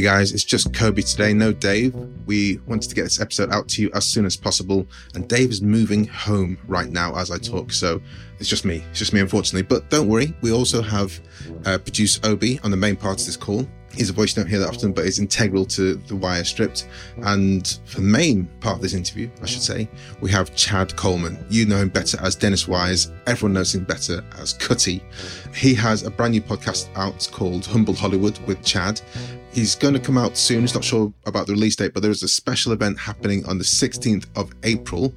Hey guys, it's just Kobi today, no Dave. We wanted to get this episode out to you as soon as possible, and Dave is moving home right now as I talk, so it's just me. It's just me, unfortunately. But don't worry, we also have uh, producer Obe on the main part of this call. He's a voice you don't hear that often, but is integral to the Wire Stripped. And for the main part of this interview, I should say, we have Chad Coleman. You know him better as Dennis Wise. Everyone knows him better as Cutty. He has a brand new podcast out called Humble Hollywood with Chad. He's going to come out soon. He's not sure about the release date, but there is a special event happening on the 16th of April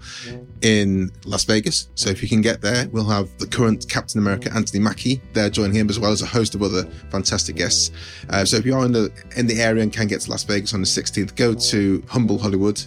in Las Vegas. So if you can get there, we'll have the current Captain America, Anthony Mackie, there joining him, as well as a host of other fantastic guests. Uh, so if you are in the in the area and can get to Las Vegas on the 16th, go to Humble Hollywood.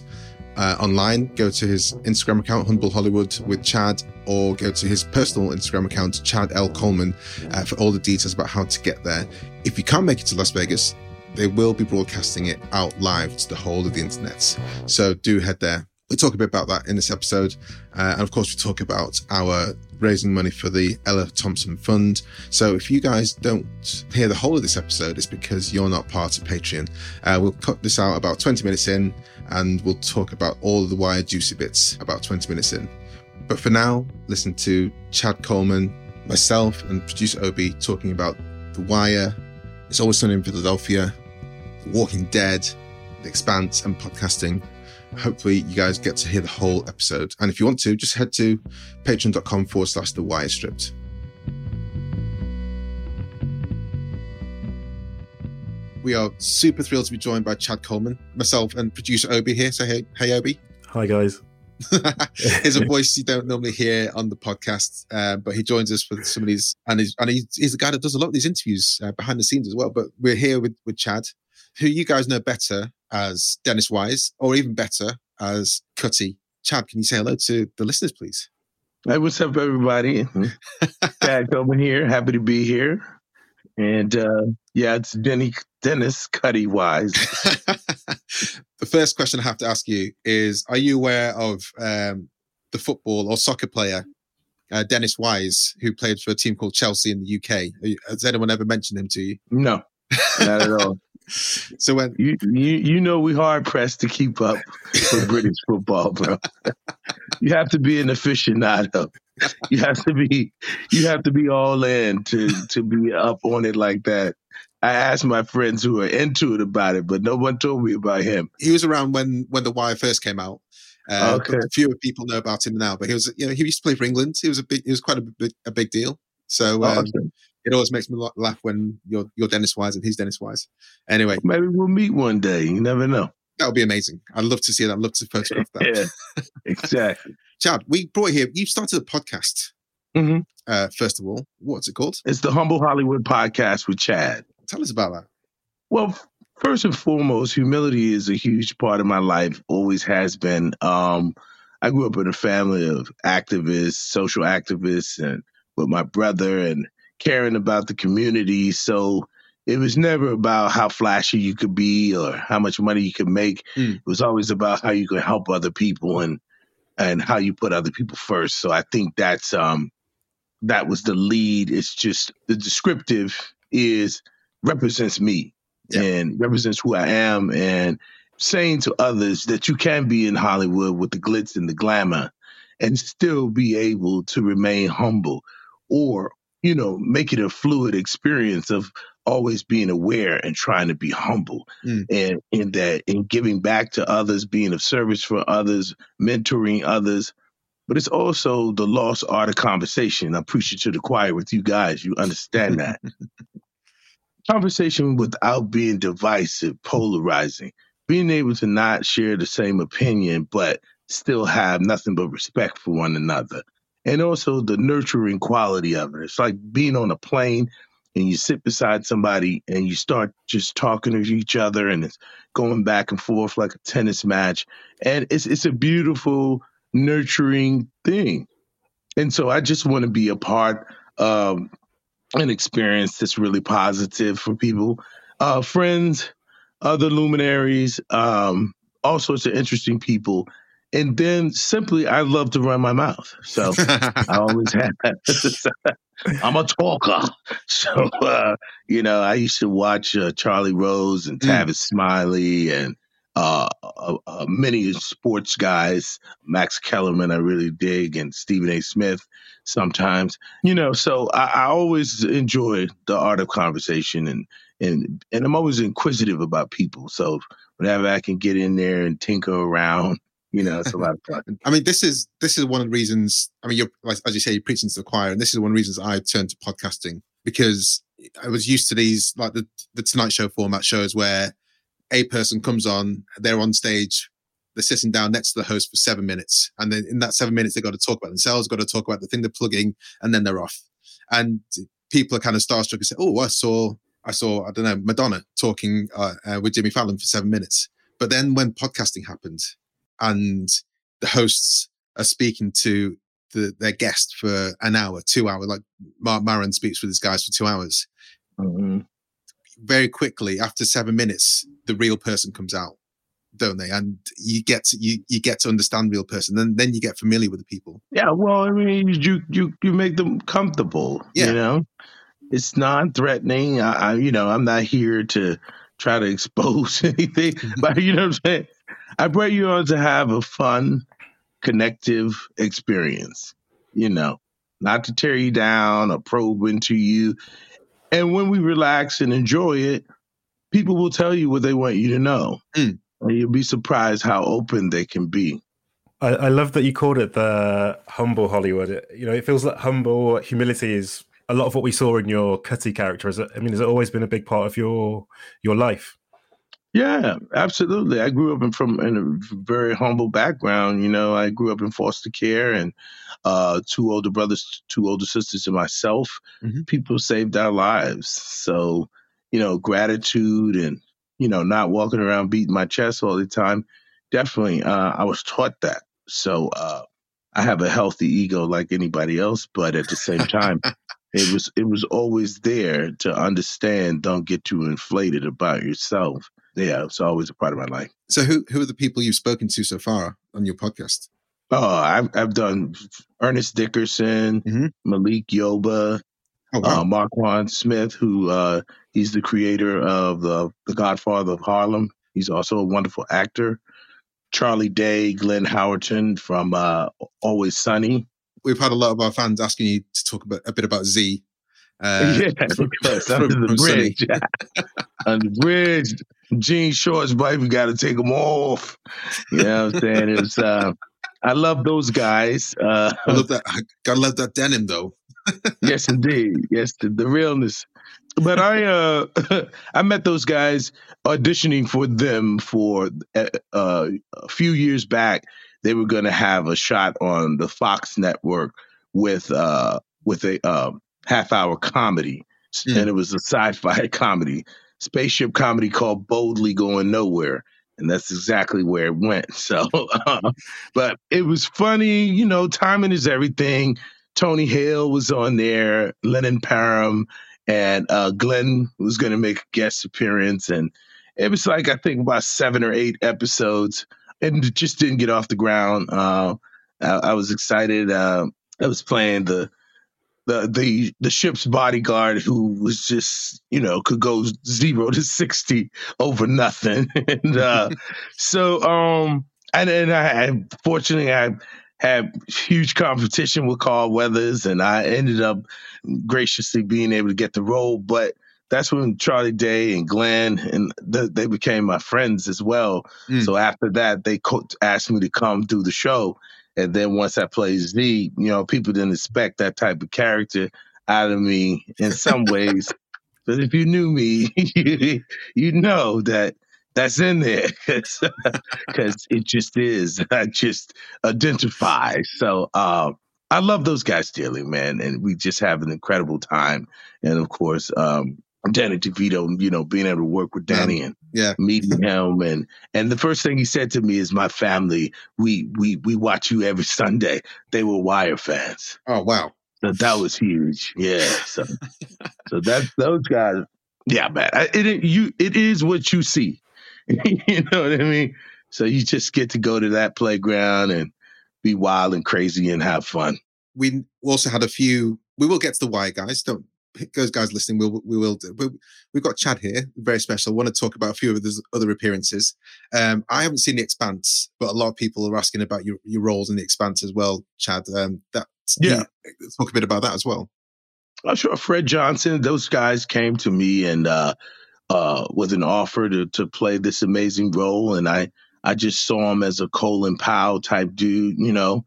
Uh, online, go to his Instagram account, Humble Hollywood with Chad, or go to his personal Instagram account, Chad L. Coleman, uh, for all the details about how to get there. If you can't make it to Las Vegas, they will be broadcasting it out live to the whole of the internet. So do head there. We talk a bit about that in this episode. Uh, and of course, we talk about our raising money for the Ella Thompson Fund. So if you guys don't hear the whole of this episode, it's because you're not part of Patreon. Uh, we'll cut this out about 20 minutes in and we'll talk about all the wire juicy bits about 20 minutes in. But for now, listen to Chad Coleman, myself, and producer Obe talking about The Wire, It's Always Sunny in Philadelphia, The Walking Dead, The Expanse, and podcasting. Hopefully, you guys get to hear the whole episode. And if you want to, just head to patreon.com forward slash The Wire Stripped. We are super thrilled to be joined by Chad Coleman, myself, and producer Obe here. So, hey, hey Obe. Hi, guys. Here's a voice you don't normally hear on the podcast, uh, but he joins us for some of these, and he's, and he's, he's the guy that does a lot of these interviews uh, behind the scenes as well. But we're here with, with Chad, who you guys know better as Dennis Wise, or even better as Cutty. Chad, can you say hello to the listeners, please? Hey, what's up, everybody? Chad Coleman here. Happy to be here. And uh, yeah, it's Denny Dennis Cutty Wise. the first question I have to ask you is: Are you aware of um, the football or soccer player uh, Dennis Wise, who played for a team called Chelsea in the UK? Has anyone ever mentioned him to you? No, not at all. so when you you you know we hard pressed to keep up with British football, bro. you have to be an aficionado. You have to be you have to be all in to to be up on it like that. I asked my friends who are into it about it, but no one told me about him. He was around when when the Wire first came out. Uh, Okay. Fewer people know about him now, but he was you know he used to play for England. He was a big he was quite a big a big deal. So um, Awesome. it always makes me laugh when you're you're Dennis Wise and he's Dennis Wise. Anyway, Maybe we'll meet one day. You never know. that would be amazing. I'd love to see that. I'd love to photograph that. Yeah, exactly. Chad, we brought you here. You started a podcast. Mhm. Uh, first of all, what's it called? It's the Humble Hollywood podcast with Chad. Tell us about that. Well, first and foremost, humility is a huge part of my life, always has been. Um, I grew up in a family of activists, social activists, and with my brother and caring about the community. So it was never about how flashy you could be or how much money you could make. Mm. It was always about how you could help other people and and how you put other people first. So I think that's um that was the lead. It's just the descriptive is represents me Yeah. and represents who I am and saying to others that you can be in Hollywood with the glitz and the glamour and still be able to remain humble or you know, make it a fluid experience of always being aware and trying to be humble mm. and in that in giving back to others, being of service for others, mentoring others. But it's also the lost art of conversation. I'm preaching to the choir with you guys. You understand that. conversation without being divisive, polarizing, being able to not share the same opinion, but still have nothing but respect for one another. And also the nurturing quality of it. It's like being on a plane and you sit beside somebody and you start just talking to each other and it's going back and forth like a tennis match. And it's it's a beautiful, nurturing thing. And so I just want to be a part of an experience that's really positive for people. Uh, friends, other luminaries, um, all sorts of interesting people. And then simply, I love to run my mouth. So I always have. I'm a talker. So, uh, you know, I used to watch uh, Charlie Rose and mm. Tavis mm. Smiley and uh, uh, uh, many sports guys, Max Kellerman, I really dig, and Stephen A. Smith sometimes. You know, so I, I always enjoy the art of conversation and and and I'm always inquisitive about people. So whenever I can get in there and tinker around, you know, it's a lot of fun. I mean, this is this is one of the reasons. I mean, you're as you say, you're preaching to the choir, and this is one of the reasons I turned to podcasting because I was used to these like the the Tonight Show format shows where a person comes on, they're on stage, they're sitting down next to the host for seven minutes, and then in that seven minutes they've got to talk about themselves, got to talk about the thing they're plugging, and then they're off. And people are kind of starstruck and say, "Oh, I saw I saw, I don't know, Madonna talking uh, uh, with Jimmy Fallon for seven minutes. But then when podcasting happened and the hosts are speaking to the, their guest for an hour, two hours, like Marc Maron speaks with his guys for two hours. Mm-hmm. Very quickly, after seven minutes, the real person comes out, don't they? And you get to, you you get to understand real person. Then then you get familiar with the people. Yeah, well, I mean, you you you make them comfortable. Yeah. You know, it's non-threatening. I, I, you know, I'm not here to try to expose anything, but you know what I'm saying. I bring you on to have a fun, connective experience. You know, not to tear you down or probe into you. And when we relax and enjoy it, people will tell you what they want you to know. Mm. And you'll be surprised how open they can be. I, I, love that you called it the humble Hollywood. It, you know, it feels like humble humility is a lot of what we saw in your Cutty character. Is it, I mean, has it always been a big part of your your life? Yeah, absolutely. I grew up in, from in a very humble background. You know, I grew up in foster care and uh, two older brothers, two older sisters, and myself. Mm-hmm. People saved our lives. So, you know, gratitude and you know, not walking around beating my chest all the time. Definitely, uh, I was taught that. So, uh, I have a healthy ego like anybody else, but at the same time, it was it was always there to understand. Don't get too inflated about yourself. Yeah, it's always a part of my life. So, who who are the people you've spoken to so far on your podcast? Oh, I've I've done Ernest Dickerson, mm-hmm. Malik Yoba, oh, wow. uh, Marquand Smith, who uh, he's the creator of the the Godfather of Harlem. He's also a wonderful actor. Charlie Day, Glenn Howerton from uh, Always Sunny we've had a lot of our fans asking you to talk about a bit about Z. Uh, yeah, because under the bridge, under the bridge, jean shorts, but we got to take them off. You know what I'm saying? It's uh, I love those guys. Uh, I love that. I gotta love that denim though. yes, indeed. Yes, the, the realness. But I uh, I met those guys auditioning for them for uh, uh a few years back they were going to have a shot on the Fox network with uh, with a uh, half hour comedy, mm. and it was a sci-fi comedy, spaceship comedy called Boldly Going Nowhere. And that's exactly where it went. So, uh, but it was funny, you know. Timing is everything. Tony Hale was on there, Lennon Parham, and uh, Glenn was going to make a guest appearance, and it was like I think about seven or eight episodes and it just didn't get off the ground. Uh, I, I, was excited. Uh, I was playing the the the the ship's bodyguard who was just you know could go zero to sixty over nothing, and uh, so um and and I, fortunately I had huge competition with Carl Weathers, and I ended up graciously being able to get the role. But that's when Charlie Day and Glenn and the, they became my friends as well. Mm. So after that, they co- asked me to come do the show. And then once I played Z, you know, people didn't expect that type of character out of me in some ways. But if you knew me, you know that that's in there because it just is. I just identify. So um, I love those guys dearly, man, and we just have an incredible time. And of course, um, Danny DeVito, you know, being able to work with Danny and yeah. meeting him and and the first thing he said to me is my family, we we we watch you every Sunday. They were Wire fans. Oh wow. So that was huge. Yeah. So so that's those guys. Yeah, man. It, it you it is what you see. you know what I mean? So you just get to go to that playground and be wild and crazy and have fun. We also had a few. We will get to the why, guys. Don't those guys listening. We'll we will. Do. We've got Chad here, very special. I want to talk about a few of his other appearances. Um, I haven't seen the Expanse, but a lot of people are asking about your your roles in the Expanse as well, Chad. Um, that yeah, talk a bit about that as well. I'm sure Fred Johnson. Those guys came to me and uh, uh, with an offer to to play this amazing role, and I I just saw him as a Colin Powell type dude, you know,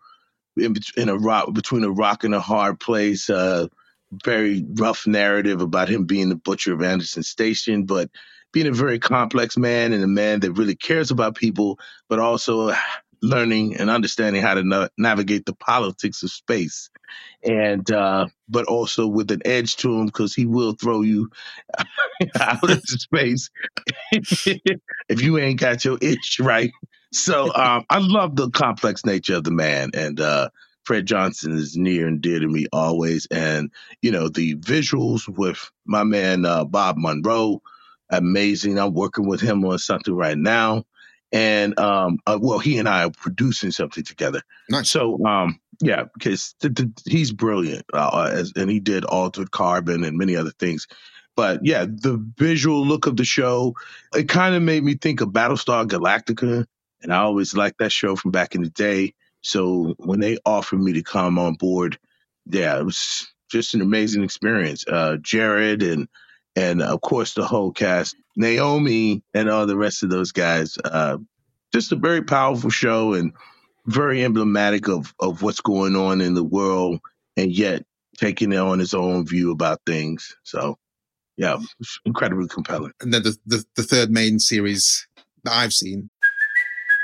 in, in a rock between a rock and a hard place. Uh, very rough narrative about him being the butcher of Anderson Station, but being a very complex man and a man that really cares about people, but also learning and understanding how to na- navigate the politics of space and uh, but also with an edge to him because he will throw you out of space if you ain't got your itch right. So um, I love the complex nature of the man, and uh, Fred Johnson is near and dear to me always. And you know the visuals with my man uh, Bob Monroe, amazing. I'm working with him on something right now and um, uh, well, he and I are producing something together. Nice. So, um, yeah, because th- th- he's brilliant, uh, as, and he did Altered Carbon and many other things. But yeah, the visual look of the show, it kind of made me think of Battlestar Galactica, and I always liked that show from back in the day. So when they offered me to come on board, yeah, it was just an amazing experience. Uh, Jared and and of course the whole cast, Naomi and all the rest of those guys. Uh, just a very powerful show and very emblematic of of what's going on in the world, and yet taking it on its own view about things. So, yeah, incredibly compelling. And then the, the, the third main series that I've seen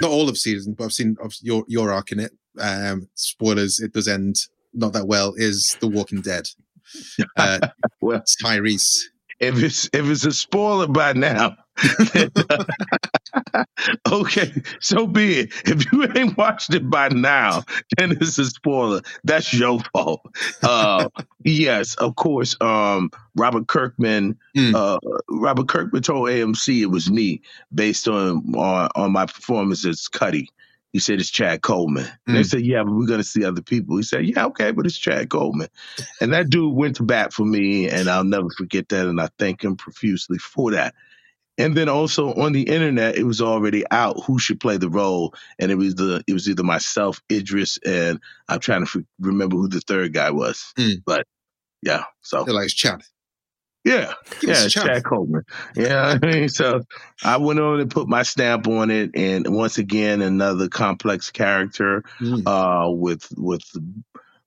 not all of season, but I've seen your your arc in it. Um, spoilers, it does end not that well. Is The Walking Dead? Uh, well, Tyreese. If it's if it's a spoiler by now, okay, so be it. If you ain't watched it by now, then it's a spoiler. That's your fault. Uh, yes, of course. Um, Robert Kirkman. Mm. Uh, Robert Kirkman told AMC it was me based on on, on my performance as Cutty. He said it's Chad Coleman. Mm. They said, "Yeah, but we're gonna see other people." He said, "Yeah, okay, but it's Chad Coleman." And that dude went to bat for me, and I'll never forget that. And I thank him profusely for that. And then also on the internet, it was already out who should play the role, and it was the it was either myself, Idris, and I'm trying to f- remember who the third guy was. Mm. But yeah, so like Chad. Yeah, Give yeah. Chad Coleman. Yeah, I mean, so I went on and put my stamp on it, and once again, another complex character Mm. uh, with with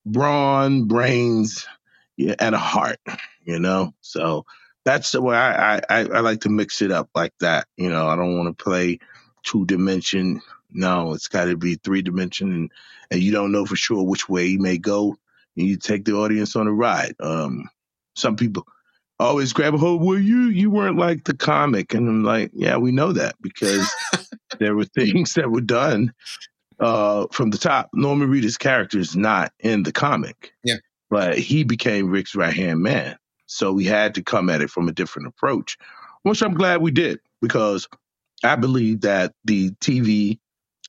brawn, brains, yeah, and a heart. You know, so that's the way I, I I like to mix it up like that. You know, I don't want to play two dimension. No, it's got to be three dimension, and and you don't know for sure which way he may go. And you take the audience on a ride. Um, some people always grab a hold. Well, you you weren't like the comic, and I'm like, yeah, we know that because there were things that were done uh, from the top. Norman Reedus' character is not in the comic, Yeah. but he became Rick's right hand man, so we had to come at it from a different approach, which I'm glad we did because I believe that the TV.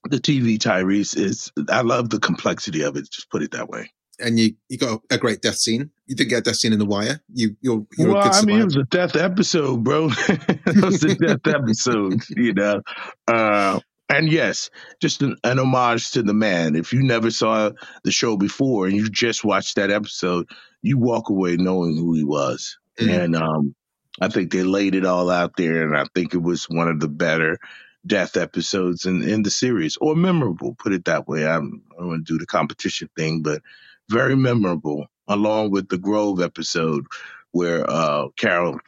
The TV Tyreese is, I love the complexity of it. Just put it that way. And you you got a great death scene. You did get a death scene in The Wire. You you're, you're well, I mean, it was a death episode, bro. it was a death episode, you know. Uh, and yes, just an, an homage to the man. If you never saw the show before and you just watched that episode, you walk away knowing who he was. Mhm. And um, I think they laid it all out there, and I think it was one of the better death episodes in, in the series, or memorable. Put it that way. I'm, I don't want to do the competition thing, but very memorable, along with the Grove episode where uh, Carol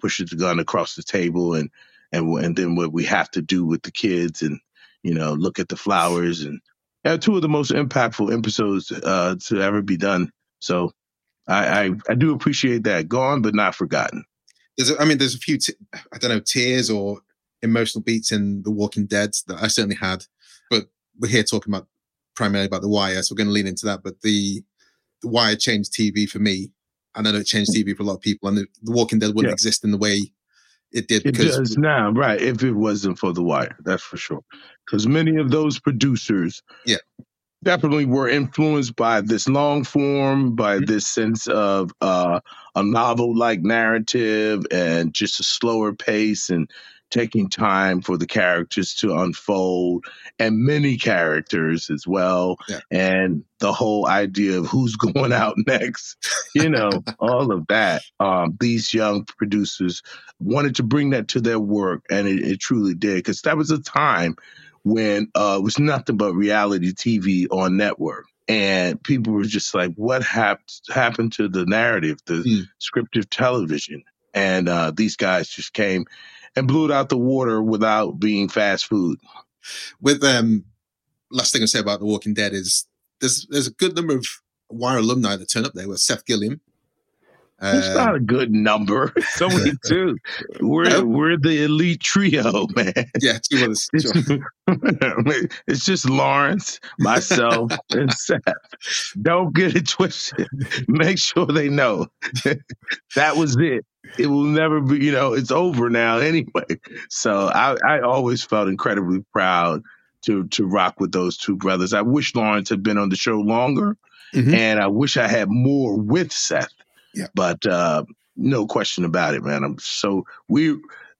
pushes the gun across the table, and and and then what we have to do with the kids, and you know, look at the flowers, and uh, two of the most impactful episodes uh, to ever be done. So I, I I do appreciate that. Gone but not forgotten. There's a, I mean, there's a few t- I don't know tears or emotional beats in The Walking Dead that I certainly had, but we're here talking about primarily about The Wire, so we're going to lean into that. But the The Wire changed TV for me, and I know it changed TV for a lot of people, and the, the Walking Dead wouldn't Yeah. exist in the way it did It because does now, right? If it wasn't for The Wire, that's for sure. Because many of those producers, Yeah. definitely were influenced by this long form, by Mhm. this sense of uh, a novel-like narrative, and just a slower pace, and taking time for the characters to unfold, and many characters as well, Yeah. and the whole idea of who's going out next. You know, all of that. Um, these young producers wanted to bring that to their work, and it, it truly did. Because that was a time when uh, it was nothing but reality TV on network, and people were just like, "What hap- happened to the narrative, the Mm. scripted television?" And uh, these guys just came and blew it out the water without being fast food. with um last thing I say about The Walking Dead is there's there's a good number of Wire alumni that turn up there with Seth Gilliam. It's Um, not a good number. It's only two. We're we're the elite trio, man. yeah, two others. It's, it's just Lawrence, myself, and Seth. Don't get it twisted. Make sure they know that was it. It will never be, you know, it's over now anyway. So I, I always felt incredibly proud to to rock with those two brothers. I wish Lawrence had been on the show longer, Mhm. and I wish I had more with Seth. Yeah. But uh, no question about it, man. I'm so we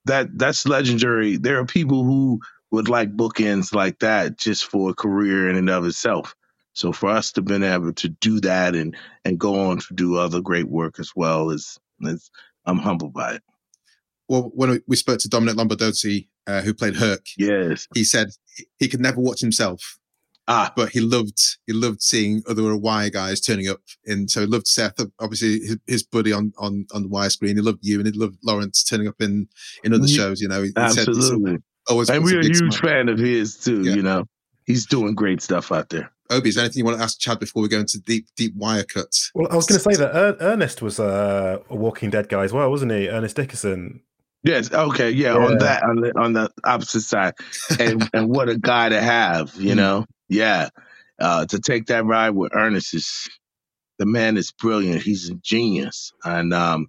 that that's legendary. There are people who would like bookends like that just for a career in and of itself. So for us to been able to do that and and go on to do other great work as well is, is I'm humbled by it. Well, when we- spoke to Domenick Lombardozzi, uh, who played Herc, Yes. he said he could never watch himself, Ah, but he loved he loved seeing other Wire guys turning up. And so he loved Seth, obviously his, his buddy on on on the Wire screen. He loved you, and he loved Lawrence turning up in in other shows. You know, he, he said absolutely. always And we're a huge smile. fan of his too. Yeah. You know, he's doing great stuff out there. Obe, is there anything you want to ask Chad before we go into deep deep Wire cuts? Well, I was going to say that er- Ernest was uh, a Walking Dead guy as well, wasn't he? Ernest Dickerson. Yes. Okay. Yeah. Yeah. On that, on the on the opposite side, and and what a guy to have. You Mm. know. Yeah. Uh, to take that ride with Ernest is the man is brilliant. He's a genius. And um,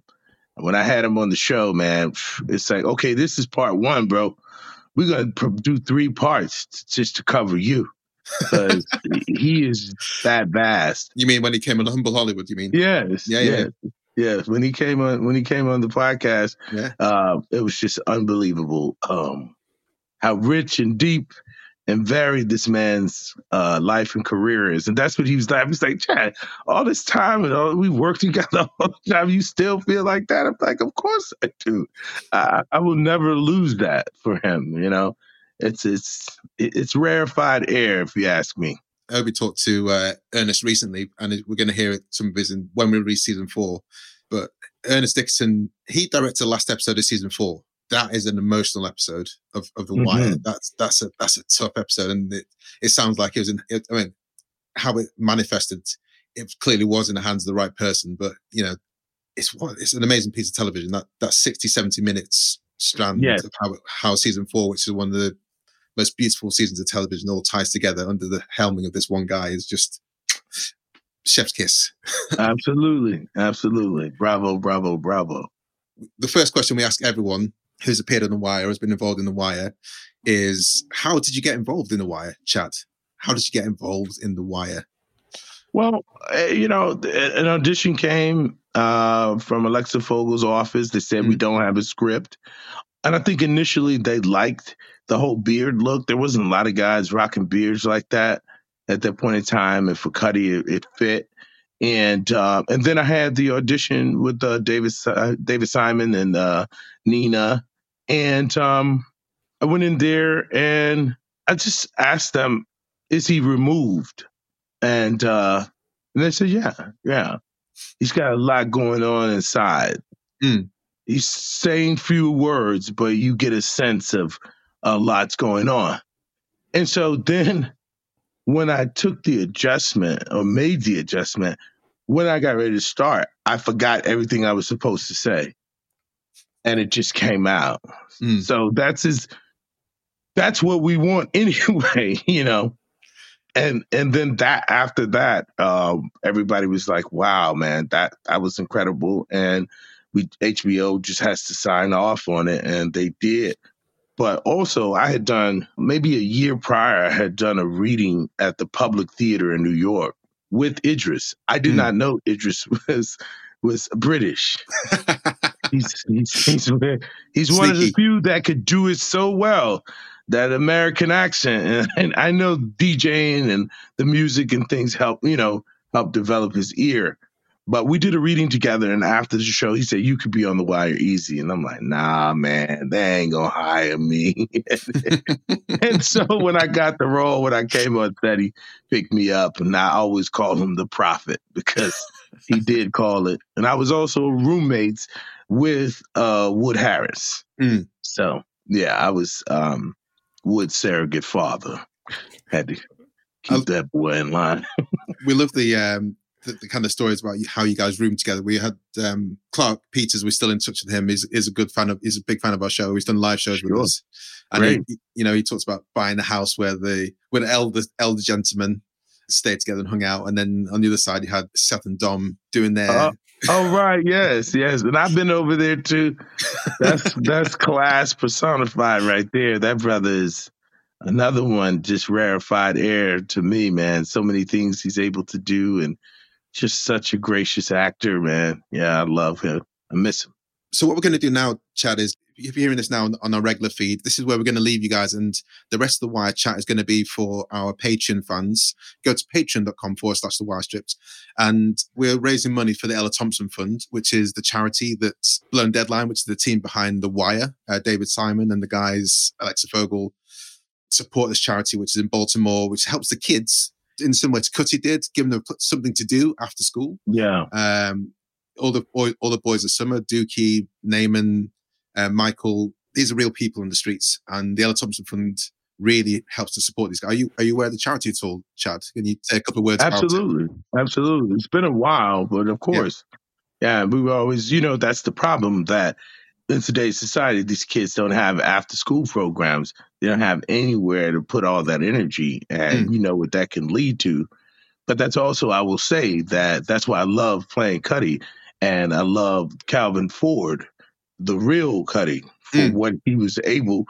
when I had him on the show, man, it's like, okay, this is part one, bro. We're gonna do three parts just to cover you because he is that vast. You mean when he came on Humble Hollywood? You mean? Yes. Yeah, yeah, yes, yes. When he came on, when he came on the podcast, Yeah. uh, it was just unbelievable. Um, how rich and deep and varied this man's uh, life and career is. And that's what he was like. He's like, Chad, all this time and all we worked together all the time, you still feel like that? I'm like, of course I do. I, I will never lose that for him. You know, it's it's it's rarefied air, if you ask me. Obe talked to uh, Ernest recently, and we're going to hear some of his in, when we release season four. But Ernest Dickerson, he directed the last episode of season four, that is an emotional episode of, of the mm-hmm. wire. That's that's a that's a tough episode and it, it sounds like it was in it, i mean how it manifested it clearly was in the hands of the right person but you know it's what it's an amazing piece of television that that 60 70 minutes strand of how, how season four which is one of the most beautiful seasons of television all ties together under the helming of this one guy is just chef's kiss. Absolutely. Absolutely. Bravo bravo bravo. The first question we ask everyone who's appeared on The Wire, or has been involved in The Wire, is how did you get involved in The Wire, Chad? How did you get involved in The Wire? Well, eh, you know, an audition came uh, from Alexa Fogel's office. They said mm-hmm. we mm. don't have a script. And I think initially they liked the whole beard look. There wasn't a lot of guys rocking beards like that at that point in time. And for Cutty, it, it fit. And uh, and then I had the audition with uh, David uh, David Simon and uh, Nina, and um, I went in there and I just asked them, "Is he removed?" And uh, and they said, "Yeah, yeah, he's got a lot going on inside. Mm. He's saying few words, but you get a sense of a lot's going on." And so then, when I took the adjustment or made the adjustment, when I got ready to start, I forgot everything I was supposed to say and it just came out. Mm. So that's his that's what we want anyway, you know. And and then that after that, um, everybody was like, "Wow, man, that that was incredible." And we HBO just has to sign off on it, and they did. But also, I had done maybe a year prior. I had done a reading at the Public Theater in New York with Idris. I did mm. not know Idris was was British. he's he's he's, he's one of the few that could do it so well. That American accent, and, and I know DJing and the music and things help you know help develop his ear. But we did a reading together, and after the show, he said, "You could be on the wire easy." And I'm like, "Nah, man, they ain't gonna hire me." and so when I got the role, when I came on set, he picked me up, and I always call him the prophet because he did call it. And I was also roommates with uh, Wood Harris. Mm. So yeah, I was um, Wood's surrogate father. Had to keep i that boy in line. we love the, um, the, the kind of stories about how you guys roomed together. We had um, Clarke Peters. We're still in touch with him. He's, he's a good fan of. He's a big fan of our show. He's done live shows sure. with us. And he, you know, he talks about buying a house where the where the elder elder gentleman stayed together and hung out. And then on the other side, you had Seth and Dom doing their. Uh, oh right, yes, yes, and I've been over there too. That's that's class personified right there. That brother is another one, just rarefied air to me, man. So many things he's able to do, and just such a gracious actor, man. Yeah, I love him. I miss him. So what we're going to do now, Chad, is if you're hearing this now on, our regular feed, this is where we're going to leave you guys. And the rest of the Wire chat is going to be for our Patreon fans. Go to patreon.com forward slash the Wire Stripped. And we're raising money for the Ella Thompson Fund, which is the charity that's Blown Deadline, which is the team behind The Wire. Uh, David Simon and the guys, Alexa Fogel, support this charity, which is in Baltimore, which helps the kids in similar to Cutty did, giving them something to do after school. Yeah. Um, all the all the boys of summer, Dukie, Namond, uh, Michael, these are real people in the streets, and the Ella Thompson Fund really helps to support these guys. Are you are you aware of the charity at all, Chad? Can you say a couple of words? Absolutely, absolutely. It's been a while, but of course, yeah. yeah, we were always, you know, that's the problem that in today's society, these kids don't have after school programs. They don't have anywhere to put all that energy, and mm. you know what that can lead to. But that's also, I will say that that's why I love playing Cutty, and I love Calvin Ford the real Cutty for mm. what he was able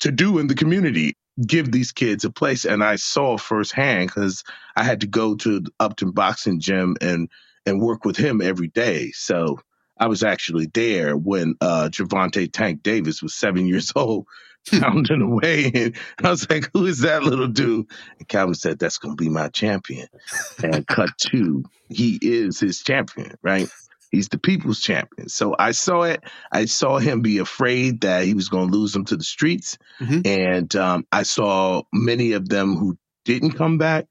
to do in the community, give these kids a place. And I saw firsthand because I had to go to Upton Boxing Gym and and work with him every day. So I was actually there when uh, Gervonta Tank Davis was seven years old pounding away. And I was like, who is that little dude? And Calvin said, that's going to be my champion. And cut two, he is his champion, right? He's the people's champion. So I saw it. I saw him be afraid that he was going to lose them to the streets. Mm-hmm. And um, I saw many of them who didn't come back.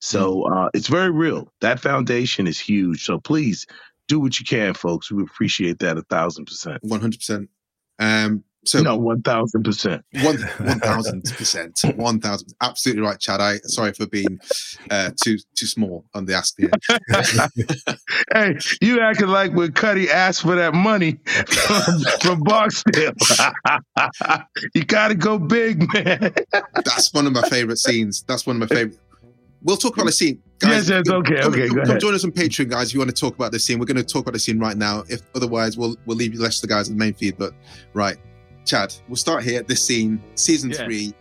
So Mm-hmm. uh, it's very real. That foundation is huge. So please do what you can, folks. We appreciate that a thousand percent. One hundred percent. Um. So No, one thousand percent. One one thousand percent, one thousand. Absolutely right, Chad. I sorry for being uh, too too small on the ask here. Hey, you acting like when Cutty asked for that money from, from Barksdale. you got to go big, man. That's one of my favorite scenes. That's one of my favorite. We'll talk about the scene, guys. Yes, yes, okay, come, okay, Come, go come ahead. join us on Patreon, guys. If you want to talk about the scene, we're going to talk about the scene right now. If otherwise, we'll we'll leave you less to the guys in the main feed. But right, Chad, we'll start here. This scene, season Yeah. three.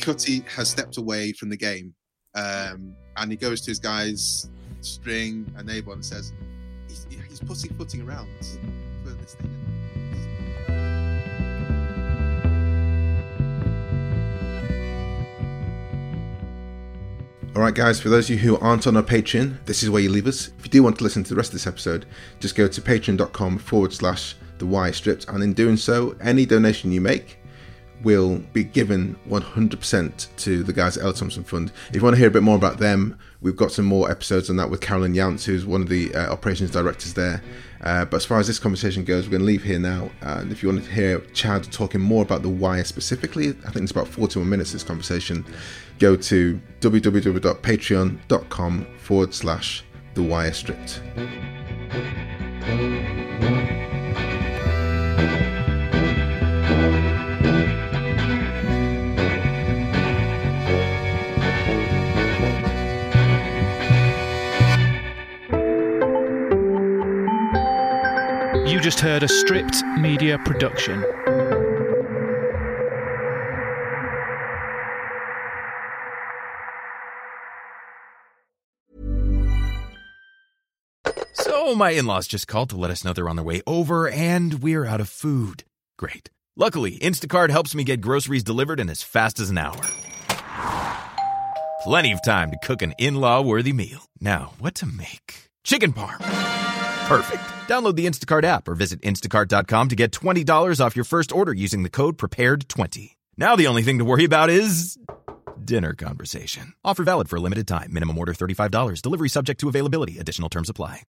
Cutty has stepped away from the game, um, and he goes to his guys, String and Abel, and says, "He's, he's pussyfooting around All right, guys, for those of you who aren't on our Patreon, this is where you leave us. If you do want to listen to the rest of this episode, just go to patreon.com forward slash the wire stripped, and in doing so, any donation you make will be given 100% to the guys at Ella Thompson Fund. If you want to hear a bit more about them, we've got some more episodes on that with Carolyn Yance, who's one of the uh, operations directors there. Uh, but as far as this conversation goes, we're going to leave here now. And if you want to hear Chad talking more about the wire specifically, I think it's about 41 minutes this conversation, go to www.patreon.com forward slash the wire stripped. You just heard a stripped media production. So, my in laws just called to let us know they're on their way over and we're out of food. Great. Luckily, Instacart helps me get groceries delivered in as fast as an hour. Plenty of time to cook an in law worthy meal. Now, what to make? Chicken parm. Perfect. Download the Instacart app or visit instacart.com to get $20 off your first order using the code PREPARED20. Now, the only thing to worry about is dinner conversation. Offer valid for a limited time. Minimum order $35. Delivery subject to availability. Additional terms apply.